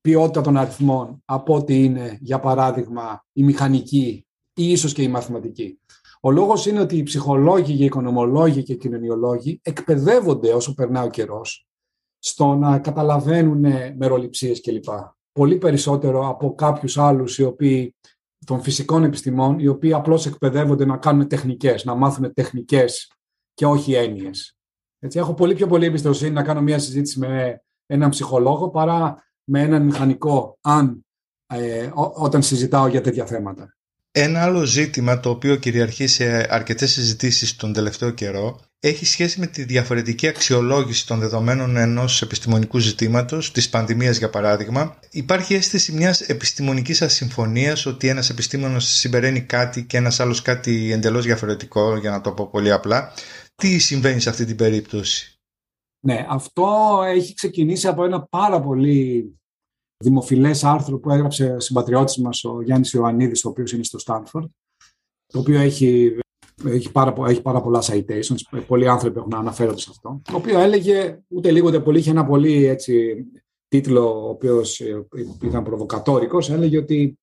Speaker 2: ποιότητα των αριθμών από ότι είναι, για παράδειγμα, η μηχανική ή ίσως και η μαθηματική. Ο λόγος είναι ότι οι ψυχολόγοι, οι οικονομολόγοι και οι κοινωνιολόγοι εκπαιδεύονται όσο περνάει ο καιρός στο να καταλαβαίνουν μεροληψίες κλπ. Πολύ περισσότερο από κάποιους άλλους οι οποίοι των φυσικών επιστημών, οι οποίοι απλώς εκπαιδεύονται να κάνουν τεχνικές, να μάθουν τεχνικές και όχι έννοιες. Έτσι, έχω πολύ πιο πολύ εμπιστοσύνη να κάνω μια συζήτηση με έναν ψυχολόγο παρά με έναν μηχανικό, αν, ε, όταν συζητάω για τέτοια θέματα.
Speaker 1: Ένα άλλο ζήτημα το οποίο κυριαρχεί σε αρκετές συζητήσεις τον τελευταίο καιρό έχει σχέση με τη διαφορετική αξιολόγηση των δεδομένων ενός επιστημονικού ζητήματος, της πανδημίας για παράδειγμα. Υπάρχει αίσθηση μιας επιστημονικής ασυμφωνίας ότι ένας επιστήμονας συμπεραίνει κάτι και ένας άλλος κάτι εντελώς διαφορετικό, για να το πω πολύ απλά. Τι συμβαίνει σε αυτή την περίπτωση;
Speaker 2: Ναι, αυτό έχει ξεκινήσει από ένα πάρα πολύ δημοφιλές άρθρο που έγραψε ο συμπατριώτης μας ο Γιάννης Ιωαννίδης, ο οποίος είναι στο Στάνφορντ, το οποίο έχει, έχει, πάρα, έχει πάρα πολλά citations, πολλοί άνθρωποι έχουν αναφέρονται σε αυτό, το οποίο έλεγε ούτε λίγο ούτε πολύ, είχε ένα πολύ έτσι, τίτλο ο οποίος ε, ήταν προβοκατόρικος, έλεγε ότι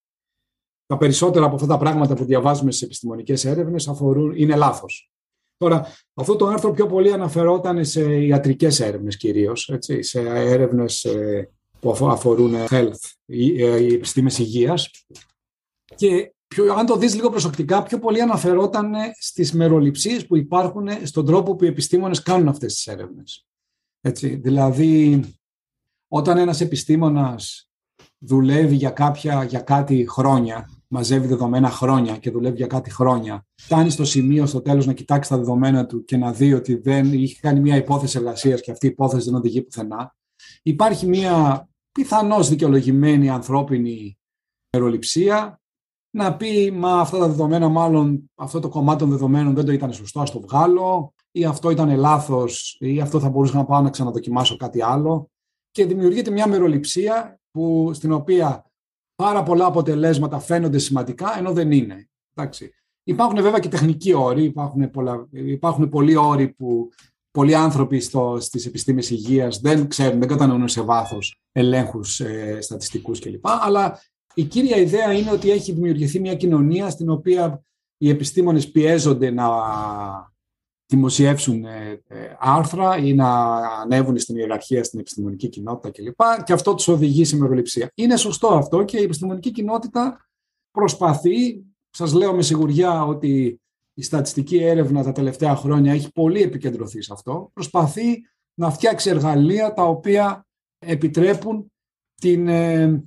Speaker 2: τα περισσότερα από αυτά τα πράγματα που διαβάζουμε στις επιστημονικές έρευνες αφορούν, είναι λάθος. Τώρα, αυτό το άρθρο πιο πολύ αναφερόταν σε ιατρικές έρευνες κυρίως, έτσι, σε έρευνες ε, που αφορούν health, οι επιστήμες υγείας. Και πιο, αν το δεις λίγο προσεκτικά, πιο πολύ αναφερόταν στις μεροληψίες που υπάρχουν στον τρόπο που οι επιστήμονες κάνουν αυτές τις έρευνες. Έτσι, δηλαδή, όταν ένας επιστήμονας δουλεύει για, κάποια, για κάτι χρόνια, μαζεύει δεδομένα χρόνια και δουλεύει για κάτι χρόνια, φτάνει στο σημείο στο τέλος να κοιτάξει τα δεδομένα του και να δει ότι δεν είχε κάνει μια υπόθεση εργασίας και αυτή η υπόθεση δεν οδηγεί πουθενά, υπάρχει μια πιθανώς δικαιολογημένη ανθρώπινη μεροληψία να πει μα αυτά τα δεδομένα μάλλον αυτό το κομμάτι των δεδομένων δεν το ήταν σωστό, ας το βγάλω ή αυτό ήταν λάθος ή αυτό θα μπορούσα να πάω να ξαναδοκιμάσω κάτι άλλο και δημιουργείται μια μεροληψία που, στην οποία πάρα πολλά αποτελέσματα φαίνονται σημαντικά ενώ δεν είναι. Εντάξει. Υπάρχουν βέβαια και τεχνικοί όροι, υπάρχουν, πολλά, υπάρχουν πολλοί όροι που πολλοί άνθρωποι στο, στις επιστήμες υγείας δεν ξέρουν, δεν κατανοούν σε βάθος ελέγχους ε, στατιστικούς κλπ. Αλλά η κύρια ιδέα είναι ότι έχει δημιουργηθεί μια κοινωνία στην οποία οι επιστήμονες πιέζονται να δημοσιεύσουν ε, ε, άρθρα ή να ανέβουν στην ιεραρχία στην επιστημονική κοινότητα κλπ. Και αυτό τους οδηγεί σε μεροληψία. Είναι σωστό αυτό και η επιστημονική κοινότητα προσπαθεί, σας λέω με σιγουριά ότι η στατιστική έρευνα τα τελευταία χρόνια έχει πολύ επικεντρωθεί σε αυτό, προσπαθεί να φτιάξει εργαλεία τα οποία επιτρέπουν την, ε,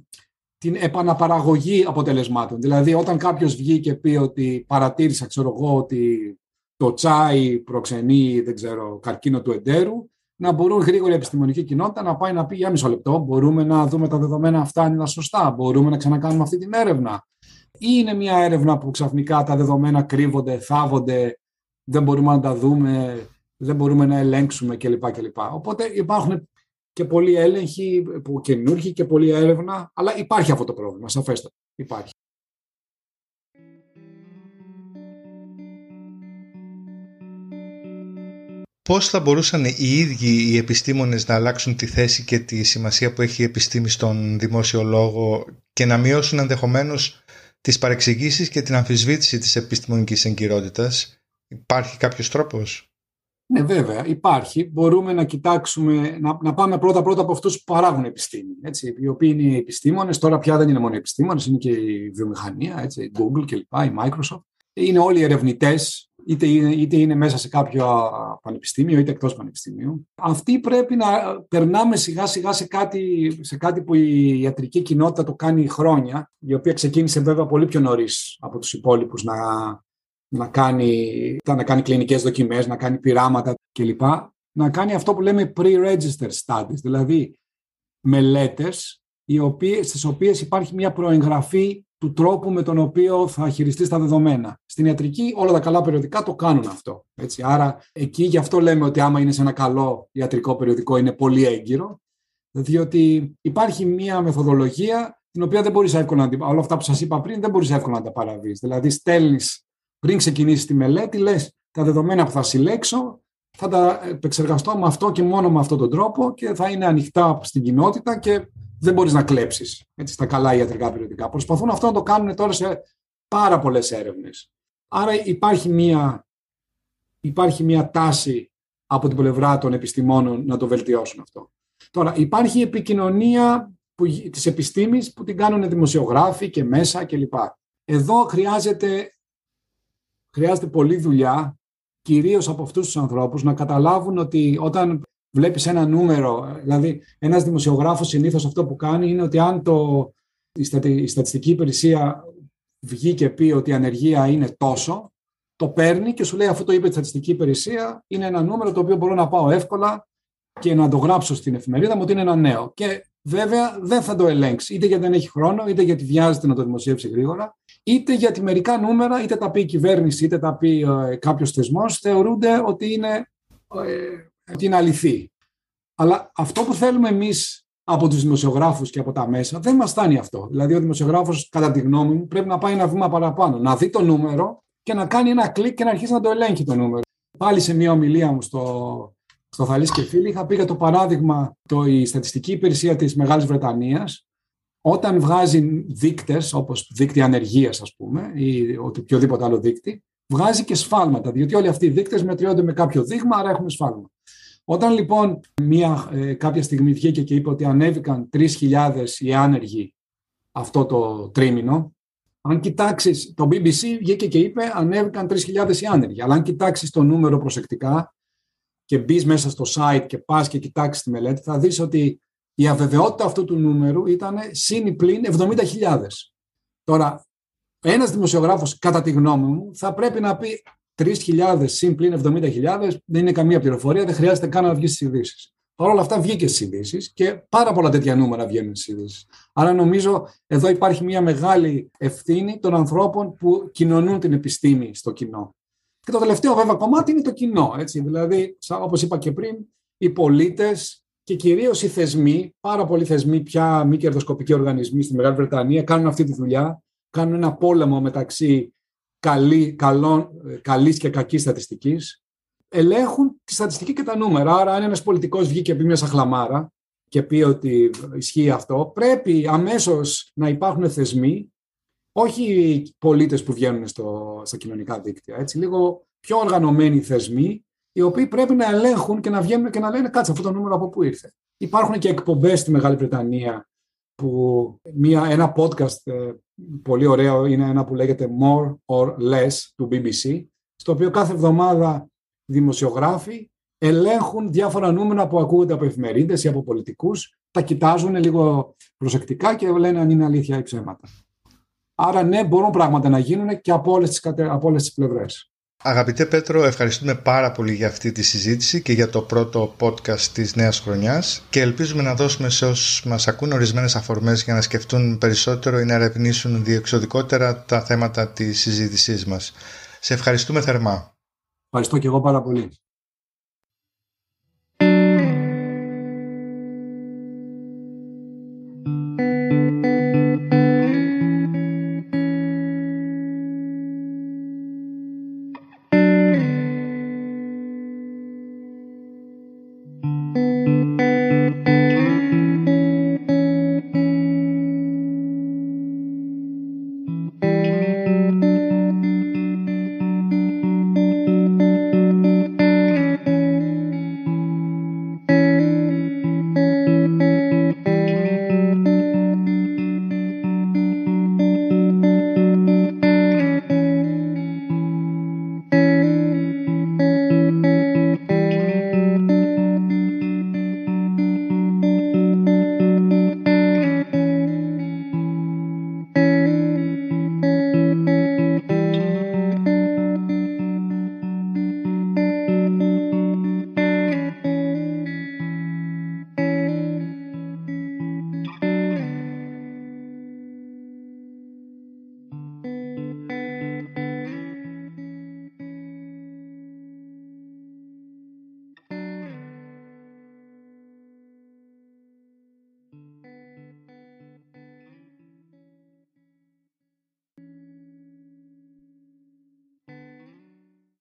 Speaker 2: την επαναπαραγωγή αποτελεσμάτων. Δηλαδή, όταν κάποιος βγει και πει ότι παρατήρησα, ξέρω εγώ, ότι το τσάι προξενεί, δεν ξέρω, καρκίνο του εντέρου, να μπορούν γρήγορα η επιστημονική κοινότητα να πάει να πει για μισό λεπτό, μπορούμε να δούμε τα δεδομένα αυτά αν είναι σωστά, μπορούμε να ξανακάνουμε αυτή την έρευνα ή είναι μια έρευνα που ξαφνικά τα δεδομένα κρύβονται, θάβονται, δεν μπορούμε να τα δούμε, δεν μπορούμε να ελέγξουμε κλπ. κλπ. Οπότε υπάρχουν και πολλοί έλεγχοι που καινούργοι και πολλή έρευνα, αλλά υπάρχει αυτό το πρόβλημα, σαφέστατα. Υπάρχει.
Speaker 1: Πώς θα μπορούσαν οι ίδιοι οι επιστήμονες να αλλάξουν τη θέση και τη σημασία που έχει η επιστήμη στον δημόσιο λόγο και να μειώσουν ενδεχομένως τις παρεξηγήσεις και την αμφισβήτηση της επιστημονικής εγκυρότητας; Υπάρχει κάποιος τρόπος;
Speaker 2: Ναι, βέβαια, υπάρχει. Μπορούμε να κοιτάξουμε, να, να πάμε πρώτα-πρώτα από αυτούς που παράγουν επιστήμη. Έτσι, οι οποίοι είναι οι επιστήμονες, τώρα πια δεν είναι μόνο οι επιστήμονες, είναι και η βιομηχανία, έτσι, η Google κλπ, η Microsoft. Είναι όλοι ερευνητές είτε είναι, είτε είναι μέσα σε κάποιο πανεπιστήμιο είτε εκτός πανεπιστημίου. Αυτοί πρέπει να περνάμε σιγά σιγά σε κάτι, σε κάτι που η ιατρική κοινότητα το κάνει χρόνια, η οποία ξεκίνησε βέβαια πολύ πιο νωρίς από τους υπόλοιπους να, να, κάνει, να κάνει κλινικές δοκιμές, να κάνει πειράματα κλπ. Να κάνει αυτό που λέμε pre-register studies, δηλαδή μελέτες οι οποίες, στις οποίες υπάρχει μια προεγγραφή του τρόπου με τον οποίο θα χειριστείς τα δεδομένα. Στην ιατρική όλα τα καλά περιοδικά το κάνουν αυτό. Έτσι. Άρα εκεί γι' αυτό λέμε ότι άμα είναι σε ένα καλό ιατρικό περιοδικό είναι πολύ έγκυρο, διότι υπάρχει μια μεθοδολογία την οποία δεν μπορείς εύκολα να όλα αυτά που σας είπα πριν δεν μπορείς εύκολα να τα παραβείς. Δηλαδή στέλνεις πριν ξεκινήσεις τη μελέτη, λες τα δεδομένα που θα συλλέξω θα τα επεξεργαστώ με αυτό και μόνο με αυτόν τον τρόπο και θα είναι ανοιχτά στην κοινότητα και δεν μπορείς να κλέψεις έτσι, στα καλά ιατρικά περιοδικά. Προσπαθούν αυτό να το κάνουν τώρα σε πάρα πολλές έρευνες. Άρα υπάρχει μία, υπάρχει μία τάση από την πλευρά των επιστημόνων να το βελτιώσουν αυτό. Τώρα, υπάρχει επικοινωνία που, της επιστήμης που την κάνουν δημοσιογράφοι και μέσα κλπ. Εδώ χρειάζεται, χρειάζεται πολλή δουλειά, κυρίως από αυτούς τους ανθρώπους, να καταλάβουν ότι όταν βλέπεις ένα νούμερο, δηλαδή ένας δημοσιογράφος συνήθως αυτό που κάνει είναι ότι αν το, η, στατιστική υπηρεσία βγει και πει ότι η ανεργία είναι τόσο, το παίρνει και σου λέει αυτό το είπε η στατιστική υπηρεσία, είναι ένα νούμερο το οποίο μπορώ να πάω εύκολα και να το γράψω στην εφημερίδα μου ότι είναι ένα νέο. Και βέβαια δεν θα το ελέγξεις, είτε γιατί δεν έχει χρόνο, είτε γιατί βιάζεται να το δημοσιεύσει γρήγορα, είτε γιατί μερικά νούμερα, είτε τα πει η κυβέρνηση, είτε τα πει ε, κάποιος θεσμός, θεωρούνται ότι είναι, ε, ότι είναι αληθή. Αλλά αυτό που θέλουμε εμείς από τους δημοσιογράφους και από τα μέσα δεν μας φτάνει αυτό. Δηλαδή, ο δημοσιογράφος, κατά τη γνώμη μου, πρέπει να πάει ένα βήμα παραπάνω, να δει το νούμερο και να κάνει ένα κλικ και να αρχίσει να το ελέγχει το νούμερο. Πάλι σε μια ομιλία μου στο, στο Θαλής και Φίλοι είχα πει για το παράδειγμα το, η στατιστική υπηρεσία της Μεγάλης Βρετανίας όταν βγάζει δείκτες όπως δείκτη ανεργίας ας πούμε ή οποιοδήποτε άλλο δείκτη βγάζει και σφάλματα διότι όλοι αυτοί οι δείκτες μετριώνται με κάποιο δείγμα άρα έχουμε σφάλμα. Όταν λοιπόν μια, ε, κάποια στιγμή βγήκε και είπε ότι ανέβηκαν 3.000 οι άνεργοι αυτό το τρίμηνο, αν κοιτάξεις, το BBC βγήκε και είπε ανέβηκαν 3.000 οι άνεργοι. Αλλά αν κοιτάξεις το νούμερο προσεκτικά, και μπεις μέσα στο site και πας και κοιτάξεις τη μελέτη, θα δεις ότι η αβεβαιότητα αυτού του νούμερου ήταν συν πλήν 70.000. Τώρα, ένας δημοσιογράφος, κατά τη γνώμη μου, θα πρέπει να πει 3.000 συν πλήν 70.000 δεν είναι καμία πληροφορία, δεν χρειάζεται καν να βγεις στι ειδήσεις. Παρ' όλα αυτά βγήκες στι ειδήσεις και πάρα πολλά τέτοια νούμερα βγαίνουν στις ειδήσεις. Άρα νομίζω εδώ υπάρχει μια μεγάλη ευθύνη των ανθρώπων που κοινωνούν την επιστήμη στο κοινό. Και το τελευταίο βέβαια κομμάτι είναι το κοινό. Έτσι. Δηλαδή, όπως είπα και πριν, οι πολίτες και κυρίως οι θεσμοί, πάρα πολλοί θεσμοί πια μη κερδοσκοπικοί οργανισμοί στη Μεγάλη Βρετανία κάνουν αυτή τη δουλειά, κάνουν ένα πόλεμο μεταξύ καλή, καλών, καλής και κακής στατιστικής, ελέγχουν τη στατιστική και τα νούμερα. Άρα, αν ένας πολιτικός βγει και πει μια σαχλαμάρα και πει ότι ισχύει αυτό, πρέπει αμέσως να υπάρχουν θεσμοί όχι οι πολίτες που βγαίνουν στο, στα κοινωνικά δίκτυα, έτσι, λίγο πιο οργανωμένοι θεσμοί, οι οποίοι πρέπει να ελέγχουν και να βγαίνουν και να λένε κάτσε αυτό το νούμερο από πού ήρθε. Υπάρχουν και εκπομπές στη Μεγάλη Βρετανία που μια, ένα podcast ε, πολύ ωραίο είναι ένα που λέγεται More or Less του BBC, στο οποίο κάθε εβδομάδα δημοσιογράφοι ελέγχουν διάφορα νούμερα που ακούγονται από εφημερίδες ή από πολιτικούς, τα κοιτάζουν λίγο προσεκτικά και λένε αν είναι αλήθεια ή ψέματα. Άρα ναι, μπορούν πράγματα να γίνουν και από όλες τις, από όλες τις πλευρές.
Speaker 1: Αγαπητέ Πέτρο, ευχαριστούμε πάρα πολύ για αυτή τη συζήτηση και για το πρώτο podcast της νέας χρονιάς και ελπίζουμε να δώσουμε σε όσους μας ακούν ορισμένες αφορμές για να σκεφτούν περισσότερο ή να ερευνήσουν διεξοδικότερα τα θέματα της συζήτησής μας. Σε ευχαριστούμε θερμά.
Speaker 2: Ευχαριστώ και εγώ πάρα πολύ.